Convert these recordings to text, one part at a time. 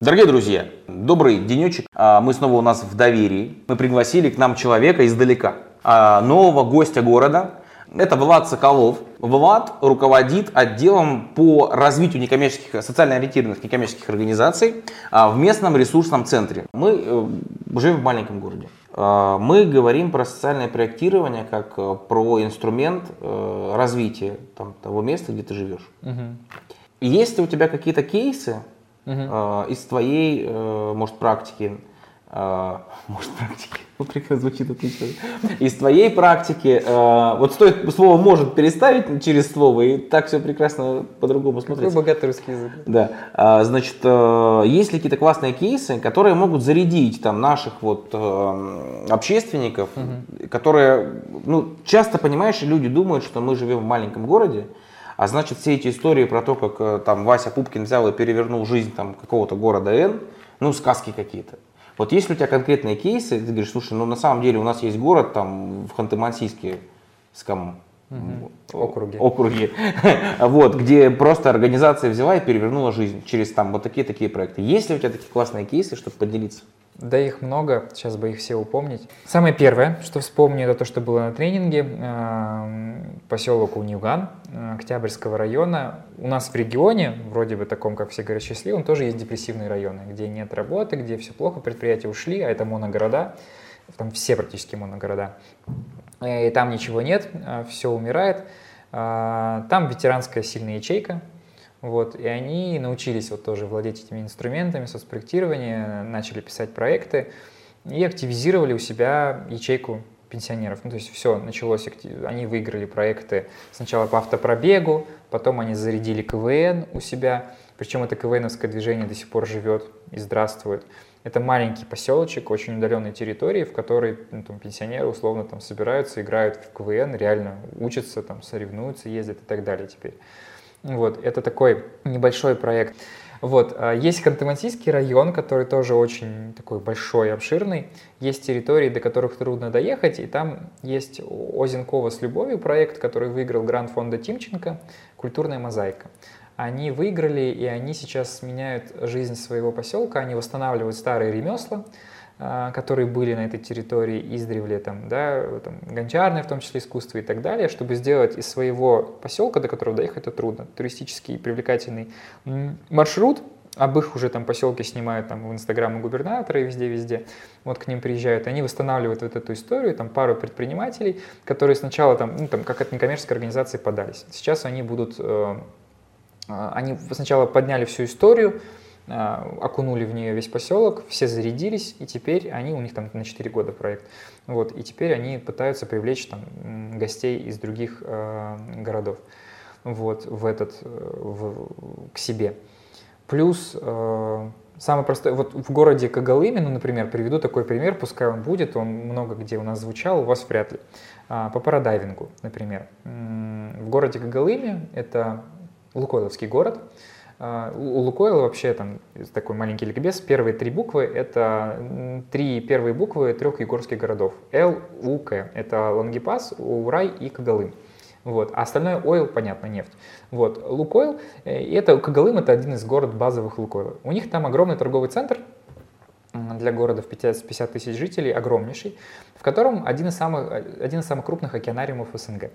Дорогие друзья, добрый денечек. А, Мы снова у нас в доверии. Мы пригласили к нам человека издалека, а, нового гостя города. Это Влад Соколов. Влад руководит отделом по развитию некоммерческих, социально ориентированных некоммерческих организаций а, в местном ресурсном центре. Мы э, живем в маленьком городе. Мы говорим про социальное проектирование как э, про инструмент э, развития там, того места, где ты живешь. И Есть ли у тебя какие-то кейсы э, из твоей, э, может, практики, э, может, практики, ну, прекрасно звучит отлично, из твоей практики, э, вот стоит слово «может» переставить через слово, и так все прекрасно по-другому Какой смотрится. богатый русский язык. Да, А, значит, э, есть ли какие-то классные кейсы, которые могут зарядить там наших вот общественников, которые, ну, часто, понимаешь, люди думают, что мы живем в маленьком городе, а значит, все эти истории про то, как э, там Вася Пупкин взял и перевернул жизнь там какого-то города Н, ну, сказки какие-то. Вот есть ли у тебя конкретные кейсы, ты говоришь, слушай, ну, на самом деле у нас есть город там в Ханты-Мансийске, ском- Округе. округе, вот, где просто организация взяла и перевернула жизнь через там вот такие-такие проекты. Есть ли у тебя такие классные кейсы, чтобы поделиться? Да их много, сейчас бы их все упомнить. Самое первое, что вспомню, это то, что было на тренинге. эм, Поселок Унюган э, Октябрьского района. У нас в регионе, вроде бы таком, как все говорят, счастливым, тоже есть депрессивные районы, где нет работы, где все плохо, предприятия ушли, а это моногорода. Там все практически моногорода. Э, И там ничего нет, все умирает. Там ветеранская сильная ячейка, вот, и они научились вот тоже владеть этими инструментами соцпроектирования, начали писать проекты и активизировали у себя ячейку пенсионеров. Ну, то есть все, началось, они выиграли проекты сначала по автопробегу, потом они зарядили КВН у себя, причем это КВНовское движение до сих пор живет и здравствует. Это маленький поселочек, очень удаленной территории, в которой ну, там, пенсионеры условно там собираются, играют в КВН, реально учатся, там, соревнуются, ездят и так далее теперь. Вот, это такой небольшой проект. Вот, а, есть Ханты-Мансийский район, который тоже очень такой большой, обширный. Есть территории, до которых трудно доехать, и там есть Озенкова с любовью проект, который выиграл грант фонда Тимченко «Культурная мозаика». Они выиграли, и они сейчас меняют жизнь своего поселка, они восстанавливают старые ремесла, которые были на этой территории издревле, там, да, там, гончарное в том числе искусство и так далее, чтобы сделать из своего поселка, до которого доехать это трудно, туристический привлекательный маршрут, об их уже там поселки снимают там в инстаграм у губернатора и везде-везде, вот к ним приезжают, они восстанавливают вот эту историю, там пару предпринимателей, которые сначала там, ну, там как от некоммерческой организации подались. Сейчас они будут, э, а, они сначала подняли всю историю, а, окунули в нее весь поселок, все зарядились, и теперь они, у них там на 4 года проект, вот, и теперь они пытаются привлечь там гостей из других э, городов, вот, в этот, э, в- к себе. Плюс э, самый простой, вот в городе Когалыме, ну, например, приведу такой пример, пускай он будет, он много где у нас звучал, у вас вряд ли. А, По парадайвингу, например. В городе Когалыме, это Лукойловский город, а, у у Лукойла вообще там такой маленький ликбез. Первые три буквы — это три первые буквы трех югорских городов. Л, У, К. Это Лангепас, Урай и Когалым. Вот. А остальное ойл, понятно, нефть. Вот. Лукойл, э, это Когалым, это один из город базовых Лукойла. У них там огромный торговый центр, для города в 50, 50 тысяч жителей, огромнейший, в котором один из самых, один из самых крупных океанариумов СНГ.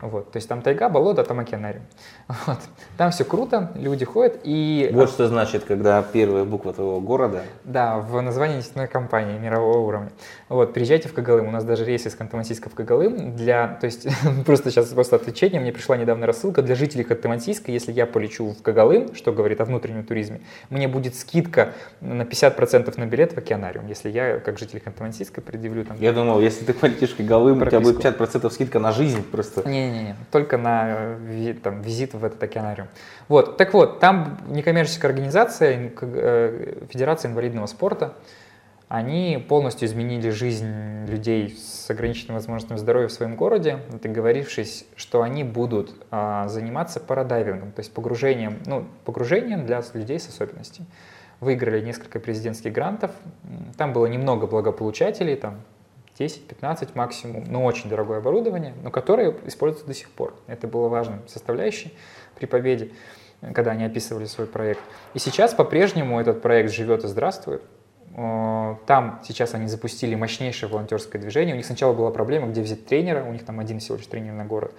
Вот, то есть там тайга, болото, а там океанариум. Вот. Там все круто, люди ходят, и Вот что значит, когда первая буква твоего города. да, в названии нефтяной компании мирового уровня. Вот, приезжайте в Когалым. У нас даже рейс из Ханты-Мансийска в Когалым для, то есть просто сейчас просто отвлечение, мне пришла недавно рассылка для жителей Ханты-Мансийска, если я полечу в Когалым, что говорит о внутреннем туризме, мне будет скидка на 50% на билет в океанариум, если я, как житель Ханты-Мансийска, предъявлю там... Я думал, если ты полетишь в Когалым, у тебя будет Прописку. 50% скидка на жизнь просто. Не-не-не, только на э, ви- там, визит в этот океанариум. Вот, так вот, там некоммерческая организация, э, Федерация инвалидного спорта, они полностью изменили жизнь людей с ограниченными возможностями здоровья в своем городе, договорившись, что они будут а, заниматься парадайвингом, то есть погружением, ну, погружением для людей с особенностями. Выиграли несколько президентских грантов, там было немного благополучателей, там 10-15 максимум, но очень дорогое оборудование, но которое используется до сих пор. Это было важным составляющей при победе. когда они описывали свой проект. И сейчас по-прежнему этот проект живет и здравствует. Э, там сейчас они запустили мощнейшее волонтерское движение. У них сначала была проблема, где взять тренера, у них там один всего лишь тренер на город.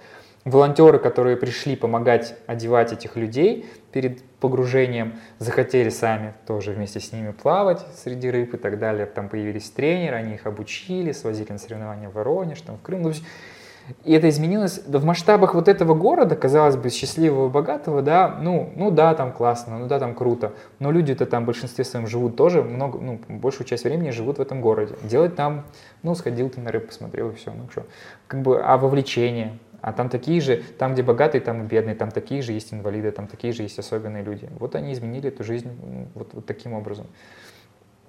Волонтеры, которые пришли помогать одевать этих людей перед погружением, захотели сами тоже вместе с ними плавать среди рыб и так далее. Там появились тренеры, они их обучили, свозили на соревнования в Воронеж, там, в Крым. Ну, и это изменилось в масштабах вот этого города, казалось бы, счастливого, богатого, да, ну, ну да, там классно, ну да, там круто, но люди-то там в большинстве своем живут тоже, много, ну, большую часть времени живут в этом городе. Делать там, ну, сходил ты на рыбу, посмотрел и все, ну что. Как бы, а вовлечение, а там такие же, там, где богатые, там и бедные, там такие же есть инвалиды, там такие же есть особенные люди. Вот они изменили эту жизнь вот, вот таким образом.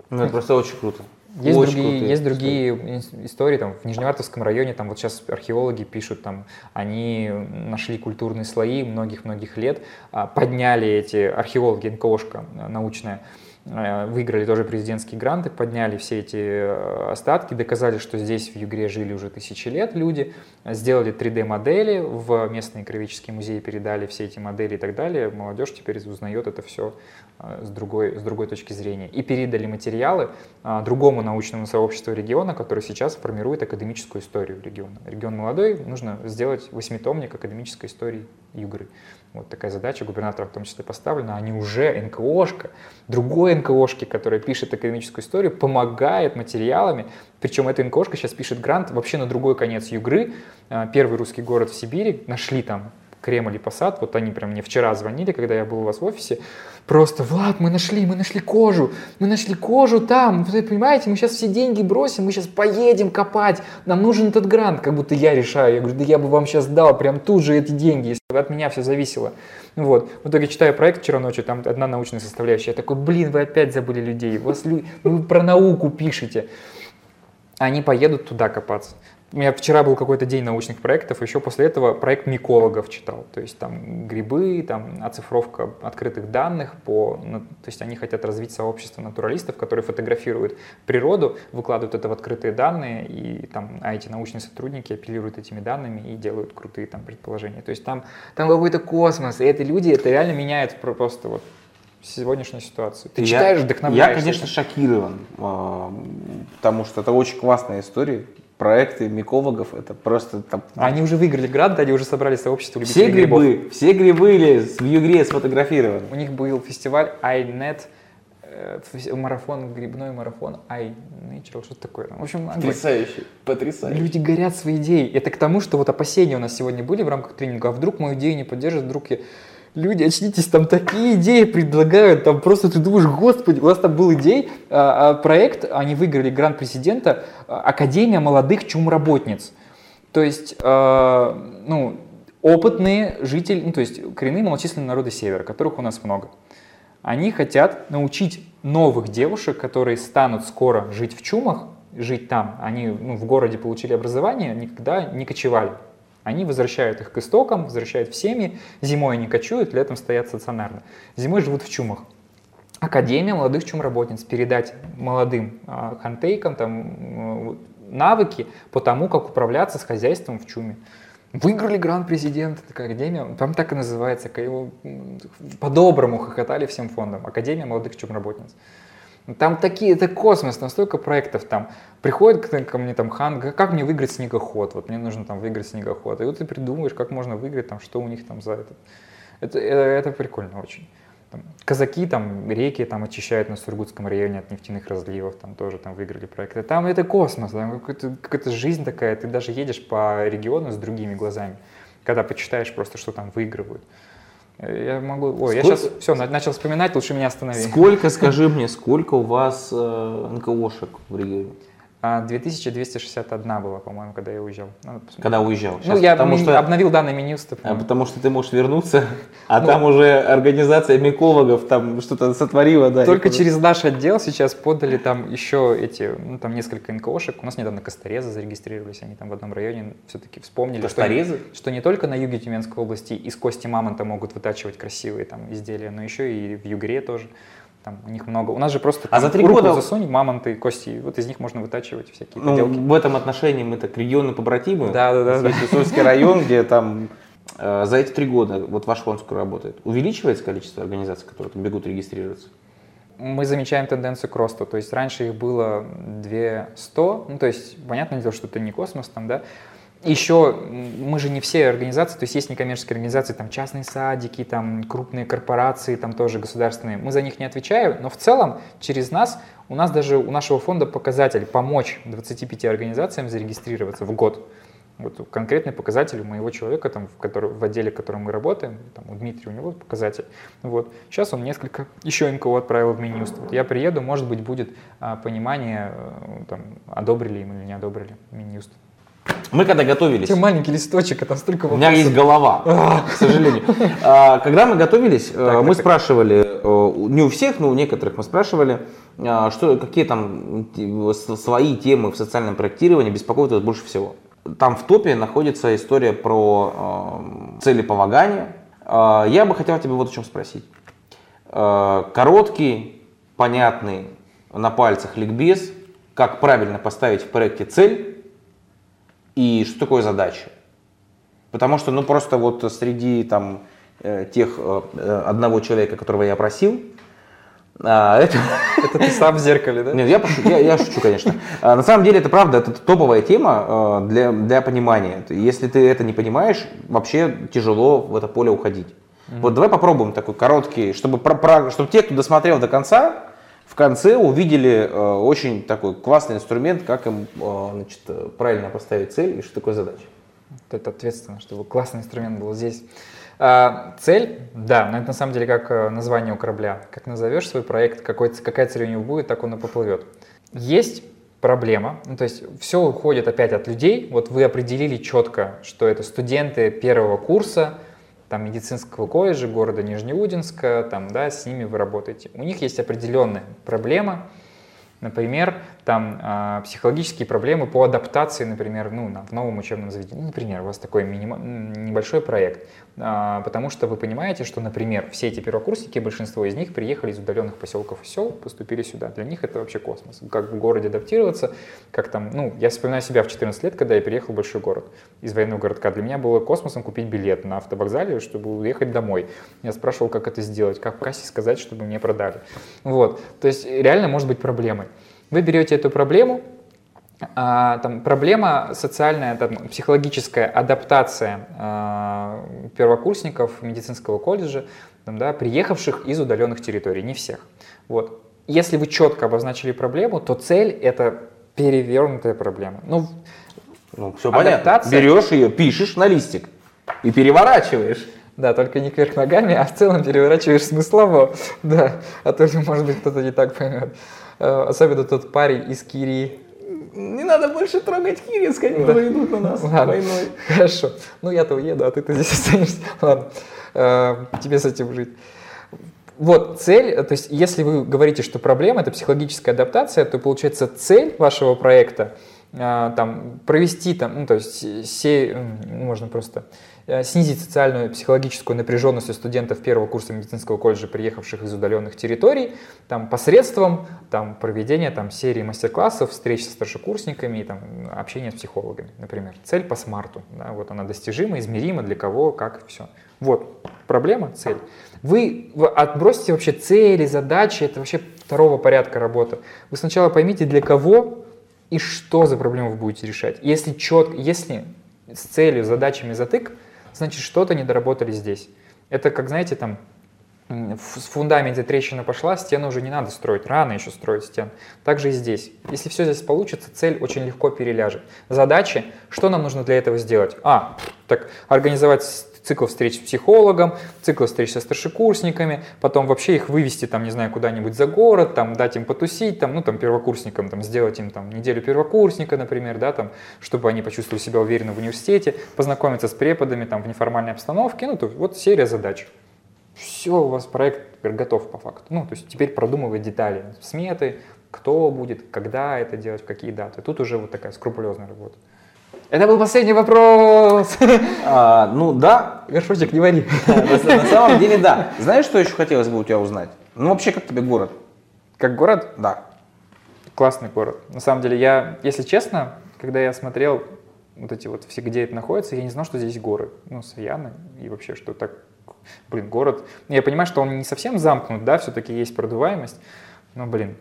Ну, это просто очень круто. Есть Очень другие, есть другие истории. истории, там, в Нижневартовском районе, там, вот сейчас археологи пишут, там, они нашли культурные слои многих-многих лет, а, подняли эти археологи, НКОшка научная, Э, выиграли тоже президентские гранты, подняли все эти э, остатки, доказали, что здесь в Югре жили уже тысячи лет люди, сделали 3D-модели, в местные краеведческие музеи передали все эти модели и так далее. Молодежь теперь узнает это все э, с другой, с другой точки зрения. И передали материалы другому научному сообществу региона, который сейчас формирует академическую историю региона. Регион молодой, нужно сделать восьмитомник академической истории Югры. Вот такая задача губернатора в том числе поставлена. Они уже НКОшка, другой НКОшки, которая пишет академическую историю, помогает материалами. Причем эта НКОшка сейчас пишет грант вообще на другой конец Югры. А, первый русский город в Сибири. Нашли там Кремль и Посад. Вот они прям мне вчера звонили, когда я был у вас в офисе. Просто, Влад, мы нашли, мы нашли кожу, мы нашли кожу там, вы понимаете, мы сейчас все деньги бросим, мы сейчас поедем копать, нам нужен этот грант, как будто я решаю. Я говорю, да я бы вам сейчас дал прям тут же эти деньги, если бы от меня все зависело. Вот. В итоге читаю проект вчера ночью, там одна научная составляющая, я такой, блин, вы опять забыли людей, вас, вы про науку пишете. Они поедут туда копаться. У меня вчера был какой-то день научных проектов, еще после этого проект микологов читал. То есть там грибы, там оцифровка открытых данных, по, ну, то есть они хотят развить сообщество натуралистов, которые фотографируют природу, выкладывают это в открытые данные, и там, а эти научные сотрудники апеллируют этими данными и делают крутые там предположения. То есть там, там какой-то космос, и это люди, это реально меняет просто вот сегодняшнюю ситуацию. Ты я, читаешь, вдохновляешься. Я, конечно, шокирован, а, потому что это очень классная история проекты микологов, это просто там... Они уже выиграли грант, они уже собрали сообщество любителей Все грибы, грибов. все грибы в Югре сфотографированы. У них был фестиваль iNet, э, марафон, грибной марафон, iNature, что-то такое. В общем, потрясающе, потрясающе. Люди горят своей идеей. Это к тому, что вот опасения у нас сегодня были в рамках тренинга, а вдруг мою идею не поддержат, вдруг я люди, очнитесь, там такие идеи предлагают, там просто ты думаешь, господи, у нас там был идей, а, а, проект, они выиграли грант президента, а, Академия молодых чумработниц. То есть, ну, опытные жители, ну, то есть коренные малочисленные народы Севера, которых у нас много. Они хотят научить новых девушек, которые станут скоро жить в чумах, жить там. Они ну, в городе получили образование, никогда не кочевали. Они возвращают их к истокам, возвращают в семьи. Зимой они кочуют, летом стоят стационарно. Зимой живут в чумах. Академия молодых чумработниц. Передать молодым э, хантейкам там, навыки по тому, как управляться с хозяйством в чуме. Выиграли грант президента, такая академия, там так и называется, по-доброму хохотали всем фондом. Академия молодых чумработниц. Там такие, это космос, там столько проектов там. Приходит ко, ко мне там хан, как мне выиграть снегоход? Вот мне нужно там выиграть снегоход. И вот ты придумываешь, как можно выиграть, там, что у них там за это. Это, это, это прикольно очень. Там, казаки там реки там очищают на Сургутском районе от нефтяных разливов, там тоже там выиграли проекты. Там это космос, там какая-то, какая-то жизнь такая, ты даже едешь по региону с другими глазами, когда почитаешь просто, что там выигрывают. Я могу... Ой, сколько... я сейчас все, начал вспоминать, лучше меня останови. Сколько, скажи мне, сколько у вас э, НКОшек в регионе? 2261 а, была, по-моему, когда я уезжал. Когда уезжал? Сейчас, ну, я потому что, обновил данные Минюста. А, потому что ты можешь вернуться, а ну, там уже организация микологов там что-то сотворила. Да, только через наш отдел сейчас подали там еще эти, ну там несколько НКОшек. У нас недавно Косторезы зарегистрировались, они там в одном районе все-таки вспомнили, что, что не только на юге Тюменской области из кости мамонта могут вытачивать красивые там изделия, но еще и в Югре тоже. Там у них много. У нас же просто а за три года засунь, мамонты, кости, вот из них можно вытачивать всякие ну, поделки. В этом отношении мы так регионы побратимы. Да, да, да. Есть Сульский район, где там Э, за эти три года вот ваш фонд скоро работает. Увеличивается количество организаций, которые там бегут регистрироваться? Мы замечаем тенденцию к росту. То есть раньше их было 200, ну то есть понятное дело, что это не космос там, да, еще мы же не все организации, то есть есть некоммерческие организации, там частные садики, там крупные корпорации, там тоже государственные. Мы за них не отвечаем, но в целом через нас, у нас даже у нашего фонда показатель помочь 25 организациям зарегистрироваться в год. Вот конкретный показатель у моего человека, там, в, который, в отделе, в котором мы работаем, там, у Дмитрия, у него показатель. Вот. Сейчас он несколько еще НКО отправил в Минюст. Вот я приеду, может быть, будет а, понимание, а, там, одобрили им или не одобрили Минюст. Мы когда готовились... Тебе маленький листочек, а там столько вопросов. У меня есть голова, а. к сожалению. А, когда мы готовились, э, мы спрашивали, э, не у всех, но у некоторых мы спрашивали, а, что, какие там свои темы в социальном проектировании беспокоят вас больше всего. Там в топе находится история про цели полагания. Я бы хотел тебя вот о чем спросить. Короткий, понятный, на пальцах ликбез, как правильно поставить в проекте цель, и что такое задача. Потому что, ну, просто вот среди там э, тех э, э, одного человека, которого я просил, а, это... это ты сам в зеркале, да? Нет, я, прошу, я, я шучу, конечно. А, на самом деле это правда, это топовая тема для, для понимания. Если ты это не понимаешь, вообще тяжело в это поле уходить. Mm-hmm. Вот давай попробуем такой короткий, чтобы, про, про, чтобы те, кто досмотрел до конца, в конце увидели э, очень такой классный инструмент, как им э, значит, правильно поставить цель и что такое задача. Это ответственно, чтобы классный инструмент был здесь. А, цель, да, но это на самом деле как э, название у корабля. Как назовешь свой проект, какой, какая цель у него будет, так он и поплывет. Есть проблема, ну, то есть все уходит опять от людей. Вот вы определили четко, что это студенты первого курса, там, медицинского колледжа города Нижнеудинска, там, да, с ними вы работаете. У них есть определенная проблема, например, там э, психологические проблемы по адаптации, например, ну, на, в новом учебном заведении. Например, у вас такой миним... небольшой проект. А, потому что вы понимаете, что, например, все эти первокурсники, большинство из них приехали из удаленных поселков и сел, поступили сюда. Для них это вообще космос. Как в городе адаптироваться, как там, ну, я вспоминаю себя в 14 лет, когда я переехал в большой город из военного городка. Для меня было космосом купить билет на автовокзале, чтобы уехать домой. Я спрашивал, как это сделать, как в кассе сказать, чтобы мне продали. Вот. То есть реально может быть проблемой. Вы берете эту проблему, а, там, проблема социальная, там, психологическая адаптация а, первокурсников медицинского колледжа, там, да, приехавших из удаленных территорий, не всех. Вот. Если вы четко обозначили проблему, то цель это перевернутая проблема. Ну, ну все адаптация... понятно. Берешь ее, пишешь на листик и переворачиваешь. Да, только не кверх ногами, а в целом переворачиваешь смыслово. Да, а то, может быть, кто-то не так поймет. Э, особенно тот парень из Кирии, не надо больше трогать Киринск, они да. идут на нас Ладно. войной. Хорошо. Ну я-то уеду, а ты-то здесь останешься. Ладно. Э, тебе с этим жить. Вот цель, то есть если вы говорите, что проблема это психологическая адаптация, то получается цель вашего проекта э, там провести там, ну, то есть се, можно просто Э, снизить социальную и психологическую напряженность у студентов первого курса медицинского колледжа, приехавших из удаленных территорий, там, посредством там, проведения там, серии мастер-классов, встреч со старшекурсниками и там, общения с психологами, например. Цель по смарту. Да, вот она достижима, измерима, для кого, как, все. Вот проблема, цель. Вы отбросите вообще цели, задачи, это вообще второго порядка работа. Вы сначала поймите, для кого и что за проблему вы будете решать. Если четко, если с целью, задачами затык, значит что-то не доработали здесь. Это как, знаете, там в фундаменте трещина пошла, стену уже не надо строить, рано еще строить стен. Также и здесь. Если все здесь получится, цель очень легко переляжет. Задачи, что нам нужно для этого сделать? А, так, организовать цикл встреч с психологом, цикл встреч со старшекурсниками, потом вообще их вывести там, не знаю, куда-нибудь за город, там, дать им потусить, там, ну, там, первокурсникам, там, сделать им там неделю первокурсника, например, да, там, чтобы они почувствовали себя уверенно в университете, познакомиться с преподами, там, в неформальной обстановке, ну, то вот серия задач. Все, у вас проект готов по факту. Ну, то есть теперь продумывать детали, сметы, кто будет, когда это делать, в какие даты. Тут уже вот такая скрупулезная работа. Это был последний вопрос. А, ну да. Горшочек, не вари. На, на самом деле да. Знаешь, что еще хотелось бы у тебя узнать? Ну вообще, как тебе город? Как город? Да. Классный город. На самом деле, я, если честно, когда я смотрел вот эти вот все, где это находится, я не знал, что здесь горы, ну, Саяны, и вообще, что так, блин, город. Я понимаю, что он не совсем замкнут, да, все-таки есть продуваемость, но, блин,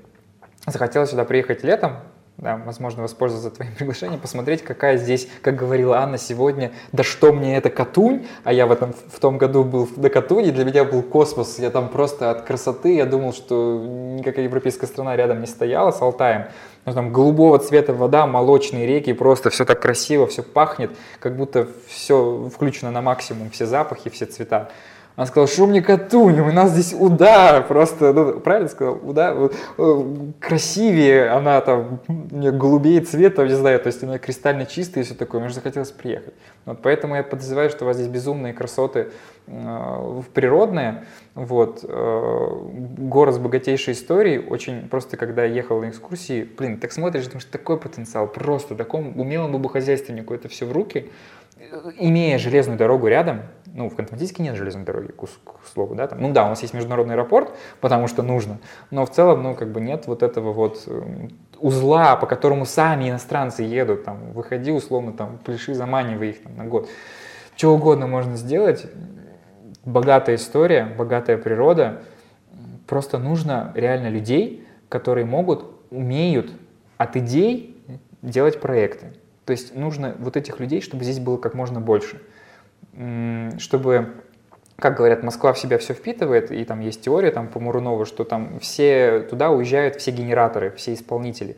захотелось сюда приехать летом, да, возможно, воспользоваться твоим приглашением, посмотреть, какая здесь, как говорила Анна сегодня, да что мне это Катунь, а я в, этом, в том году был на Катуне, для меня был космос, я там просто от красоты, я думал, что никакая европейская страна рядом не стояла с Алтаем, но там голубого цвета вода, молочные реки, просто все так красиво, все пахнет, как будто все включено на максимум, все запахи, все цвета. Она сказала, что мне Катунь, у нас здесь удар, просто, ну, правильно сказал, удар, э, красивее она там, мне голубее цвета, не знаю, то есть она кристально чистая и все такое, мне же захотелось приехать. Вот поэтому я подозреваю, что у вас здесь безумные красоты э, природные, вот, э, город с богатейшей историей, очень просто, когда я ехал на экскурсии, блин, так смотришь, думаешь, такой потенциал, просто такому умелому бы хозяйственнику это все в руки, имея железную дорогу рядом, ну, в Ханты-Мансийске нет железной дороги, к, к слову, да, там, ну да, у нас есть международный аэропорт, потому что нужно, но в целом, ну, как бы нет вот этого вот эм, узла, по которому сами иностранцы едут, там, выходи, условно, там, пляши, заманивай их там на год. Что угодно можно сделать, богатая история, богатая природа, просто нужно реально людей, которые могут, умеют от идей делать проекты. То есть нужно вот этих людей, чтобы здесь было как можно больше. Чтобы, как говорят, Москва в себя все впитывает, и там есть теория там, по Мурунову, что там все туда уезжают все генераторы, все исполнители.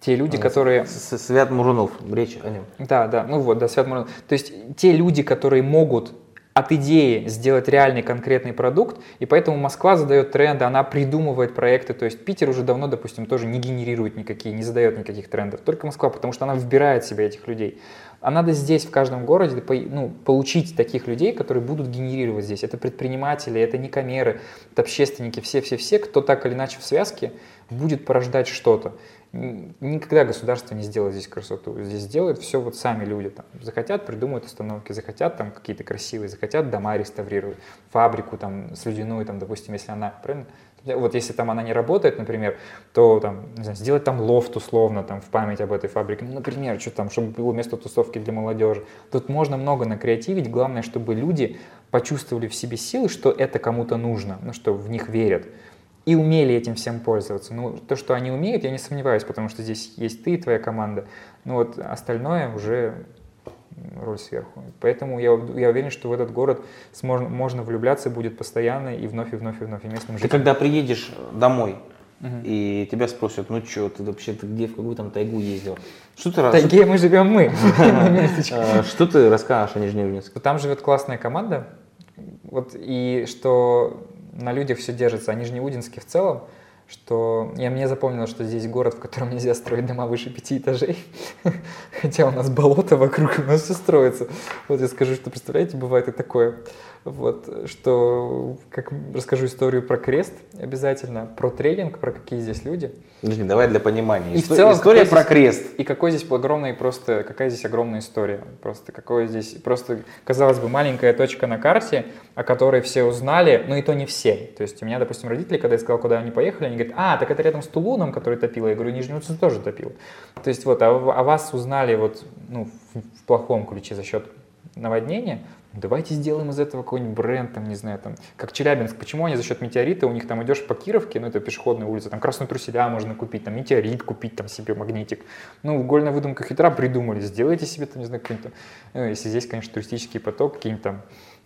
Те люди, а, которые... Свят Мурунов, речь о нем. Да, да, ну вот, да, Свят Мурунов. То есть те люди, которые могут от идеи сделать реальный конкретный продукт, и поэтому Москва задает тренды, она придумывает проекты, то есть Питер уже давно, допустим, тоже не генерирует никакие, не задает никаких трендов, только Москва, потому что она выбирает в себя этих людей. А надо здесь, в каждом городе, ну, получить таких людей, которые будут генерировать здесь. Это предприниматели, это некомеры, это общественники, все-все-все, кто так или иначе в связке будет порождать что-то. Никогда государство не сделает здесь красоту. Здесь сделают все вот сами люди. Там, захотят, придумают установки, захотят там какие-то красивые, захотят дома реставрируют, фабрику там слюдяную, там, допустим, если она, правильно? Вот если там она не работает, например, то там, не знаю, сделать там лофт условно там в память об этой фабрике, ну, например, что там, чтобы было место тусовки для молодежи. Тут можно много накреативить, главное, чтобы люди почувствовали в себе силы, что это кому-то нужно, ну, что в них верят и умели этим всем пользоваться. Ну, то, что они умеют, я не сомневаюсь, потому что здесь есть ты и твоя команда. Ну вот остальное уже роль сверху. Поэтому я, я уверен, что в этот город можно, можно влюбляться будет постоянно и вновь, и вновь, и вновь, и местным жителям. Ты когда приедешь домой, угу. и тебя спросят, ну что, ты вообще ты где, в какую там тайгу ездил? Что ты тайге мы живем мы. А, что ты расскажешь о Нижнеудинске? Там живет классная команда, вот, и что на людях все держится, а Нижнеудинске в целом, что я мне запомнилось, что здесь город, в котором нельзя строить дома выше пяти этажей, хотя у нас болото вокруг, у нас все строится. Вот я скажу, что, представляете, бывает и такое. Вот, что, как расскажу историю про крест обязательно, про тренинг, про какие здесь люди. Подожди, давай для понимания. И Истор- в целом, история про здесь, крест. И какой здесь огромный просто, какая здесь огромная история. Просто какое здесь, просто, казалось бы, маленькая точка на карте, о которой все узнали, но и то не все. То есть у меня, допустим, родители, когда я сказал, куда они поехали, они говорят, а, так это рядом с Тулуном, который топил. Я говорю, Нижний Удинск тоже топил. То есть вот, а, а вас узнали вот, ну, в, в плохом ключе за счет наводнения, Давайте сделаем из этого какой-нибудь бренд, там, не знаю, там, как Челябинск. Почему они за счет метеорита, у них там идешь по Кировке, ну, это пешеходная улица, там красную труселя можно купить, там, метеорит купить, там, себе магнитик. Ну, угольная выдумка хитра придумали, сделайте себе, там, не знаю, какой-нибудь, ну, если здесь, конечно, туристический поток, какие-нибудь там,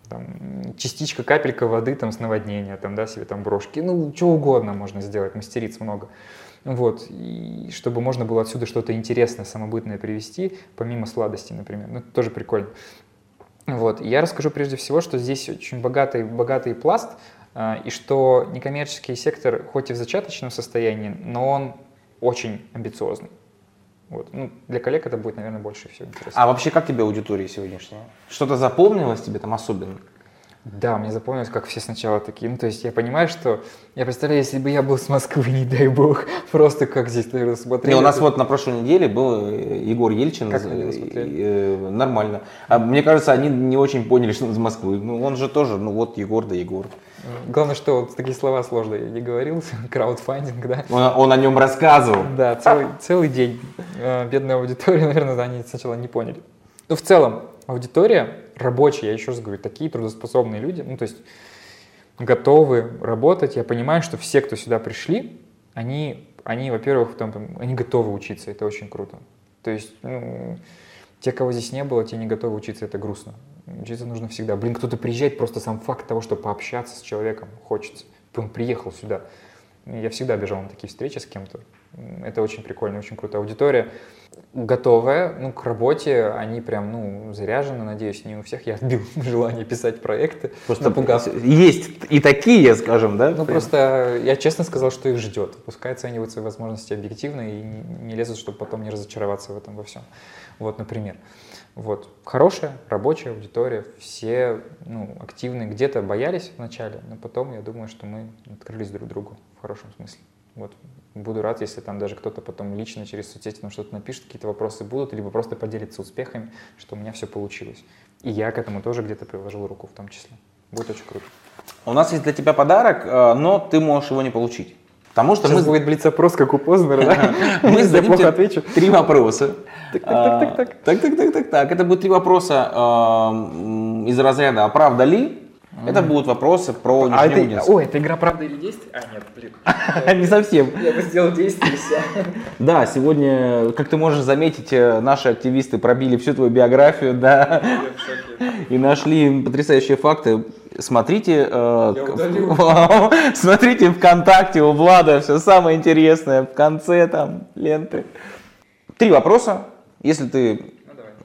там, частичка, капелька воды там с наводнения, там, да, себе там брошки, ну, что угодно можно сделать, мастериц много. Вот, и чтобы можно было отсюда что-то интересное, самобытное привести, помимо сладостей, например. Ну, это тоже прикольно. Вот. я расскажу прежде всего, что здесь очень богатый, богатый пласт, а, и что некоммерческий сектор, хоть и в зачаточном состоянии, но он очень амбициозный. Вот. Ну, для коллег это будет, наверное, больше всего интересно. А вообще как тебе аудитория сегодняшняя? Что-то запомнилось тебе там особенно? Да, мне запомнилось, как все сначала такие. Ну, то есть я понимаю, что... Я представляю, если бы я был с Москвы, не дай бог, просто как здесь, наверное, смотрели. Не, у нас вот на прошлой неделе был э, Егор Ельчин. Как? Э, нормально. А мне кажется, они не очень поняли, что он из Москвы. Ну, он же тоже, ну вот Егор да Егор. Главное, что вот такие слова сложные я не говорил, краудфандинг, да. Он, он о нем рассказывал. Да, целый, целый день. Э, бедная аудитория, наверное, они сначала не поняли. Ну, в целом, аудитория рабочая, я еще раз говорю, такие трудоспособные люди, ну, то есть готовы работать. Я понимаю, что все, кто сюда пришли, они, они во-первых, там, они готовы учиться, это очень круто. То есть, ну, те, кого здесь не было, те не готовы учиться, это грустно. Учиться нужно всегда. Блин, кто-то приезжает, просто сам факт того, что пообщаться с человеком хочется. Он приехал сюда. Я всегда бежал на такие встречи с кем-то. Это очень прикольно, очень круто. Аудитория готовая ну, к работе, они прям ну, заряжены, надеюсь, не у всех я отбил желание писать проекты. Просто напугав. Есть и такие, скажем, да? Ну, просто я честно сказал, что их ждет. Пускай оценивают свои возможности объективно и не лезут, чтобы потом не разочароваться в этом во всем. Вот, например. Вот. Хорошая, рабочая аудитория, все ну, активные, где-то боялись вначале, но потом я думаю, что мы открылись друг другу в хорошем смысле. Вот буду рад, если там даже кто-то потом лично через соцсети там что-то напишет, какие-то вопросы будут, либо просто поделится успехами, что у меня все получилось. И я к этому тоже где-то приложил руку в том числе. Будет очень круто. У нас есть для тебя подарок, э, но ты можешь его не получить. Потому что Сейчас мы... будет блиц-опрос, как у Познера, да? Мы зададим плохо отвечу. три вопроса. Так, так, так, так, так. А, так, так, так, так. Это будут три вопроса э, из разряда «А правда ли?», это будут вопросы про А это, ой, это игра правда или действие? А, нет, блин. Не совсем. Я бы сделал действие все. Да, сегодня, как ты можешь заметить, э, наши активисты пробили всю твою биографию, да, и нашли потрясающие факты. Смотрите, э, смотрите ВКонтакте у Влада все самое интересное в конце там ленты. Три вопроса. Если ты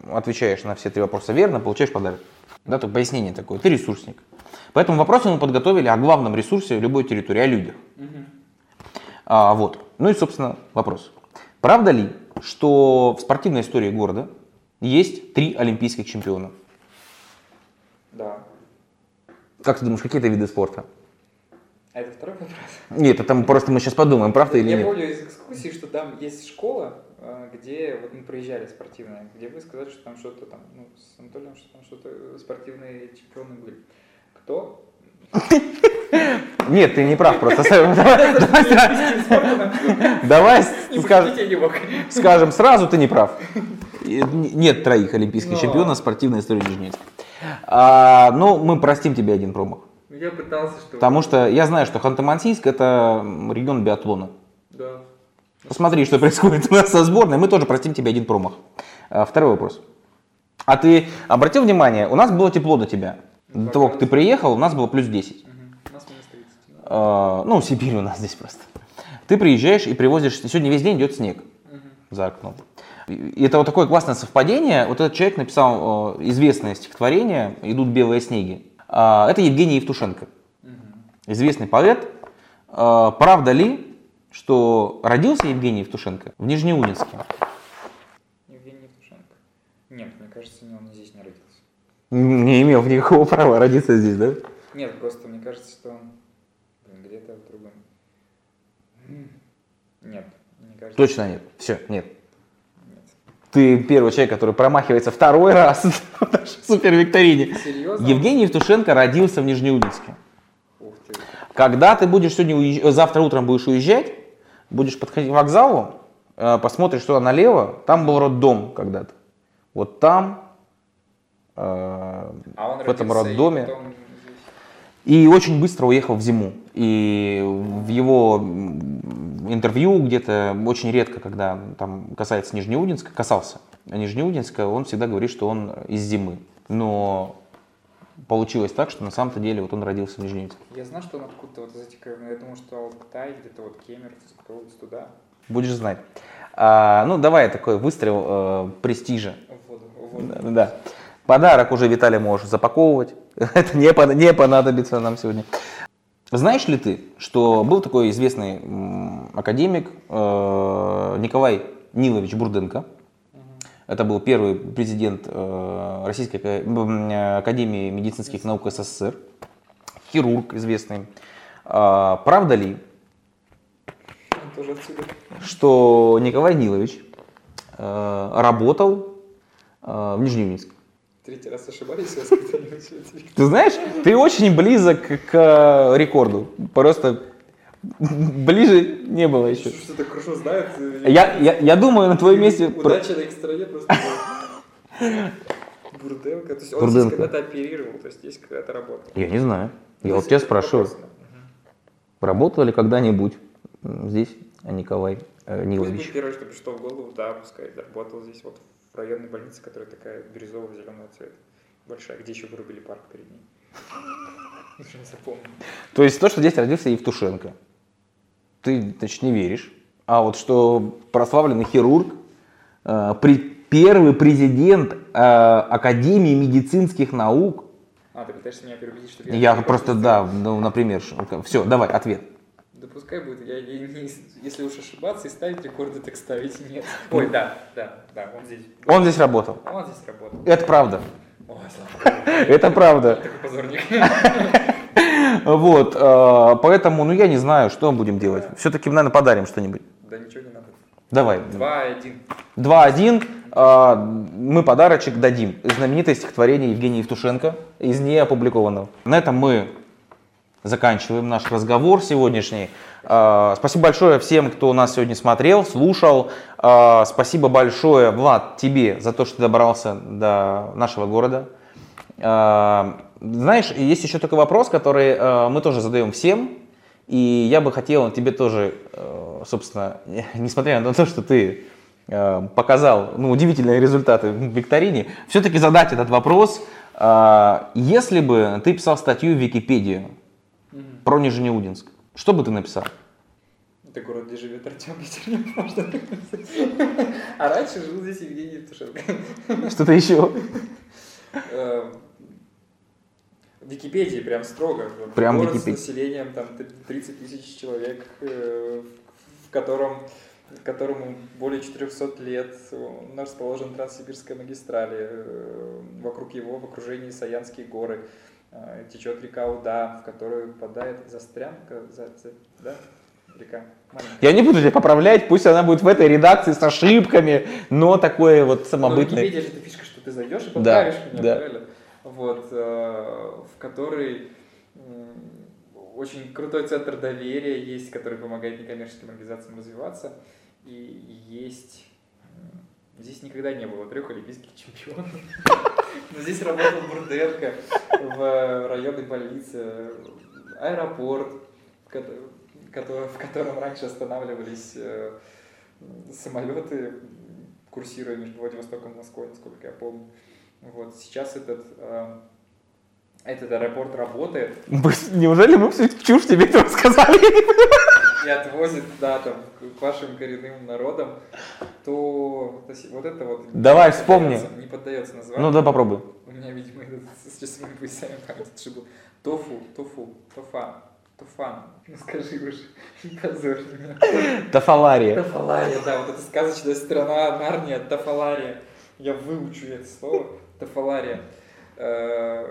Ну, отвечаешь на все три вопроса верно, получаешь подарок. Да, тут пояснение такое. Ты ресурсник. Поэтому вопросы мы подготовили о главном ресурсе любой территории, о людях. А, вот. Ну и, собственно, вопрос. Правда ли, что в спортивной истории города есть три олимпийских чемпиона? Да. Как ты думаешь, какие это виды спорта? А это второй вопрос? Нет, это мы просто мы сейчас подумаем, правда или Я нет. помню из экскурсии, что там есть школа, где вот мы проезжали спортивная, где вы сказали, что там что-то там, ну, с Анатолием, что там что-то спортивные чемпионы были. Кто? Нет, ты не прав просто. Давай, скажем, сразу, ты не прав. Нет троих олимпийских Но. чемпионов спортивной истории Нижнеудинска. А, ну, мы простим тебе один промах. Ну, Я пытался, что... Потому что я знаю, что Ханты-Мансийск это регион биатлона. Посмотри, что происходит у нас со сборной. Мы тоже простим тебе один промах. А, Второй вопрос. А ты обратил внимание, у нас было тепло до тебя. До того, как ты приехал, у нас было плюс 10. Мгм. У нас минус 30. да. А, Ну, Сибирь у нас здесь просто. Ты приезжаешь и привозишь, сегодня весь день идет снег Мгм. за окном. И это вот такое классное совпадение. Вот этот человек написал э, известное стихотворение «Идут белые снеги». Это Евгений Евтушенко, Мгм. известный поэт. Правда ли, что родился Евгений Евтушенко в Нижнеудинске? Евгений Евтушенко. Нет, мне кажется, он здесь не родился. Не имел никакого права родиться здесь, да? Нет, просто мне кажется, что он где-то в другом. Нет, мне кажется. Точно нет. Все, нет. Нет. Ты первый человек, который промахивается второй раз в нашей супервикторине. Серьезно? Евгений Евтушенко родился в Нижнеудинске. Ух ты. Когда ты будешь сегодня уезж- завтра утром будешь уезжать, будешь подходить к вокзалу, э, посмотришь туда налево, там был роддом когда-то. Вот там, э, А в этом родился и роддоме. потом. И очень быстро уехал в зиму. И в его интервью где-то очень редко, когда там касается Нижнеудинска, касался Нижнеудинска, он всегда говорит, что он из зимы. Но получилось так, что на самом-то деле вот он родился в Нижнеудинске. Я знаю, что он откуда-то вот из этих, я думал, что Алтай, где-то вот Кемер, область туда, Будешь знать. А, ну, давай такой выстрел э, престижа. воду. Да, да. Подарок уже Виталий можешь запаковывать. Это не, не понадобится нам сегодня. Знаешь ли ты, что был такой известный академик э, Николай Нилович Бурденко? Это был первый президент э, Российской э, академии медицинских наук СССР, хирург известный. А, правда ли, что Николай Нилович э, работал в Нижнеудинске? Третий раз ошибались, Ты знаешь, ты очень близок к рекорду. Просто ближе не было еще. Что так хорошо знает. Я, я, я думаю, на твоем месте... Удача на их стороне просто. Бурденко, то есть он здесь когда-то оперировал, то есть здесь когда-то работал. Я не знаю. Я вот тебя спрашиваю. Работал ли когда-нибудь здесь Николай э, Нилович? Пусть первое, что пришло в голову, да, пускай работал здесь вот в районной больнице, которая такая бирюзово-зеленого цвета, большая, где еще вырубили парк перед ней. То есть то, что здесь родился Евтушенко, ты, значит, не веришь, а вот что прославленный хирург, э, при, первый президент э, Академии медицинских наук. А, ты пытаешься меня переубедить, что я... Я просто, да, ну, например, все, давай, ответ. Да пускай будет, я, я не, если уж ошибаться и ставить рекорды, так ставить нет. Ой, да, да, да, он здесь. Он здесь работал. Он здесь работал. Это правда. Это правда. Вот, э, поэтому, ну я не знаю, что мы будем делать. Все-таки, наверное, подарим что-нибудь. Да ничего не надо. Давай. 2-1. 2-1. Э, мы подарочек дадим. Знаменитое стихотворение Евгения Евтушенко из неопубликованного. На этом мы заканчиваем наш разговор сегодняшний. Э, спасибо большое всем, кто нас сегодня смотрел, слушал. Спасибо большое, Влад, тебе за то, что ты добрался до нашего города. Знаешь, есть еще такой вопрос, который э, мы тоже задаем всем, и я бы хотел тебе тоже, э, собственно, несмотря на то, что ты э, показал ну, удивительные результаты в викторине, все-таки задать этот вопрос. Э, если бы ты писал статью в Википедию mm-hmm. про Нижнеудинск, что бы ты написал? Это город, где живет Артем можно А раньше жил здесь Евгений Евтушенко. Что-то еще? Википедии прям строго. Прям Город Википедия. с населением там 30 тысяч человек, э, в котором которому более 400 лет, он расположен Транссибирская магистраль, э, вокруг его в окружении Саянские горы, э, течет река Уда, в которую впадает Застрянка, за, да? Река. Маленькая. Я не буду тебя поправлять, пусть она будет в этой редакции с ошибками, но такое вот самобытное. Но Википедия же это фишка, что ты зайдешь и поправишь да, меня, да. правильно? Вот, э, в которой очень крутой центр доверия есть, который помогает некоммерческим организациям развиваться. И есть... Здесь никогда не было трех олимпийских чемпионов. Но здесь работал Бурденко в районной больнице, аэропорт, в котором раньше останавливались э, самолеты, курсируя между Владивостоком и Москвой, насколько я помню. Вот сейчас этот, э, этот аэропорт работает. Неужели мы всю чушь тебе это рассказали? И отвозит, да, там, к вашим коренным народам, то вот это вот... Давай, вспомни. Не поддается названию. Ну да, попробуй. У меня, видимо, этот, с часовыми поясами память отшибла. Тофу, тофу, тофан, тофан. Ну скажи уже, не позорь меня. Тафалария. Тафалария, да, вот эта сказочная страна Нарния, Тафалария я выучу это слово, тафалария, э,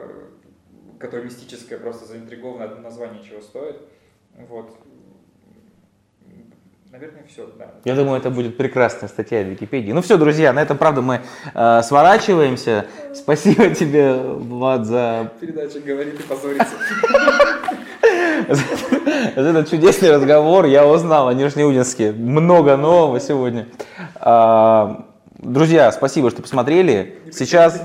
которое мистическое, просто заинтриговано, одно название чего стоит. Вот. Наверное, все, да. Я думаю, это будет прекрасная статья в Википедии. Ну все, друзья, на этом, правда, мы э, сворачиваемся. Спасибо тебе, Влад, за... Передача «Говорит и позорится». За этот чудесный разговор я узнал о Нижнеудинске много нового сегодня. Друзья, спасибо, что посмотрели. Сейчас...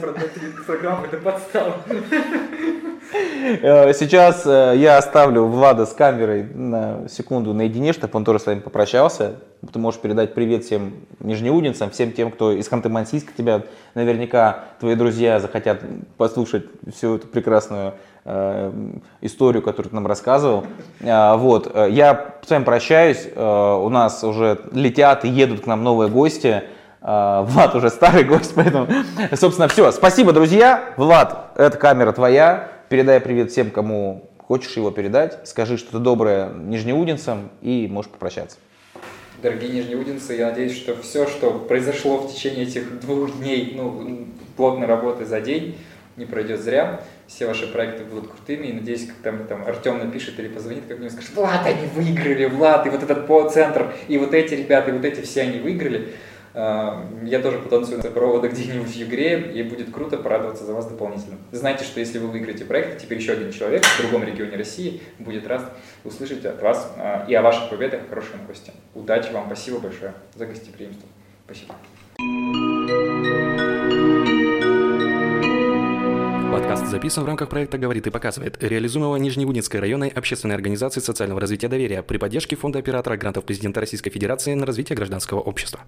Э, сейчас э, я оставлю Влада с камерой на секунду наедине, чтобы он тоже с вами попрощался. Ты можешь передать привет всем нижнеудинцам, всем тем, кто из Ханты-Мансийска тебя, наверняка твои друзья захотят послушать всю эту прекрасную э, историю, которую ты нам рассказывал. Вот, я с вами прощаюсь. У нас уже летят и едут к нам новые гости. А, Влад уже старый гость, поэтому, собственно, все. Спасибо, друзья. Влад, эта камера твоя. Передай привет всем, кому хочешь его передать. Скажи что-то доброе нижнеудинцам и можешь попрощаться. Дорогие нижнеудинцы, я надеюсь, что все, что произошло в течение этих двух дней, ну, плотной работы за день, не пройдет зря. Все ваши проекты будут крутыми. И надеюсь, как там, там Артем напишет или позвонит как-нибудь, скажет, Влад, они выиграли, Влад, и вот этот по-центр, и вот эти ребята, и вот эти все они выиграли. Эм, я тоже потанцую на провода где-нибудь в Югре, и будет круто порадоваться за вас дополнительно. Знайте, что если вы выиграете проект, теперь еще один человек в другом регионе России будет рад услышать от вас э, и о ваших победах хорошие новости. Удачи вам, спасибо большое за гостеприимство. Спасибо. Записан в рамках проекта «Говорит и показывает», реализуемого Нижневудинской районной общественной организации социального развития доверия при поддержке Фонда оператора грантов президента Российской Федерации на развитие гражданского общества.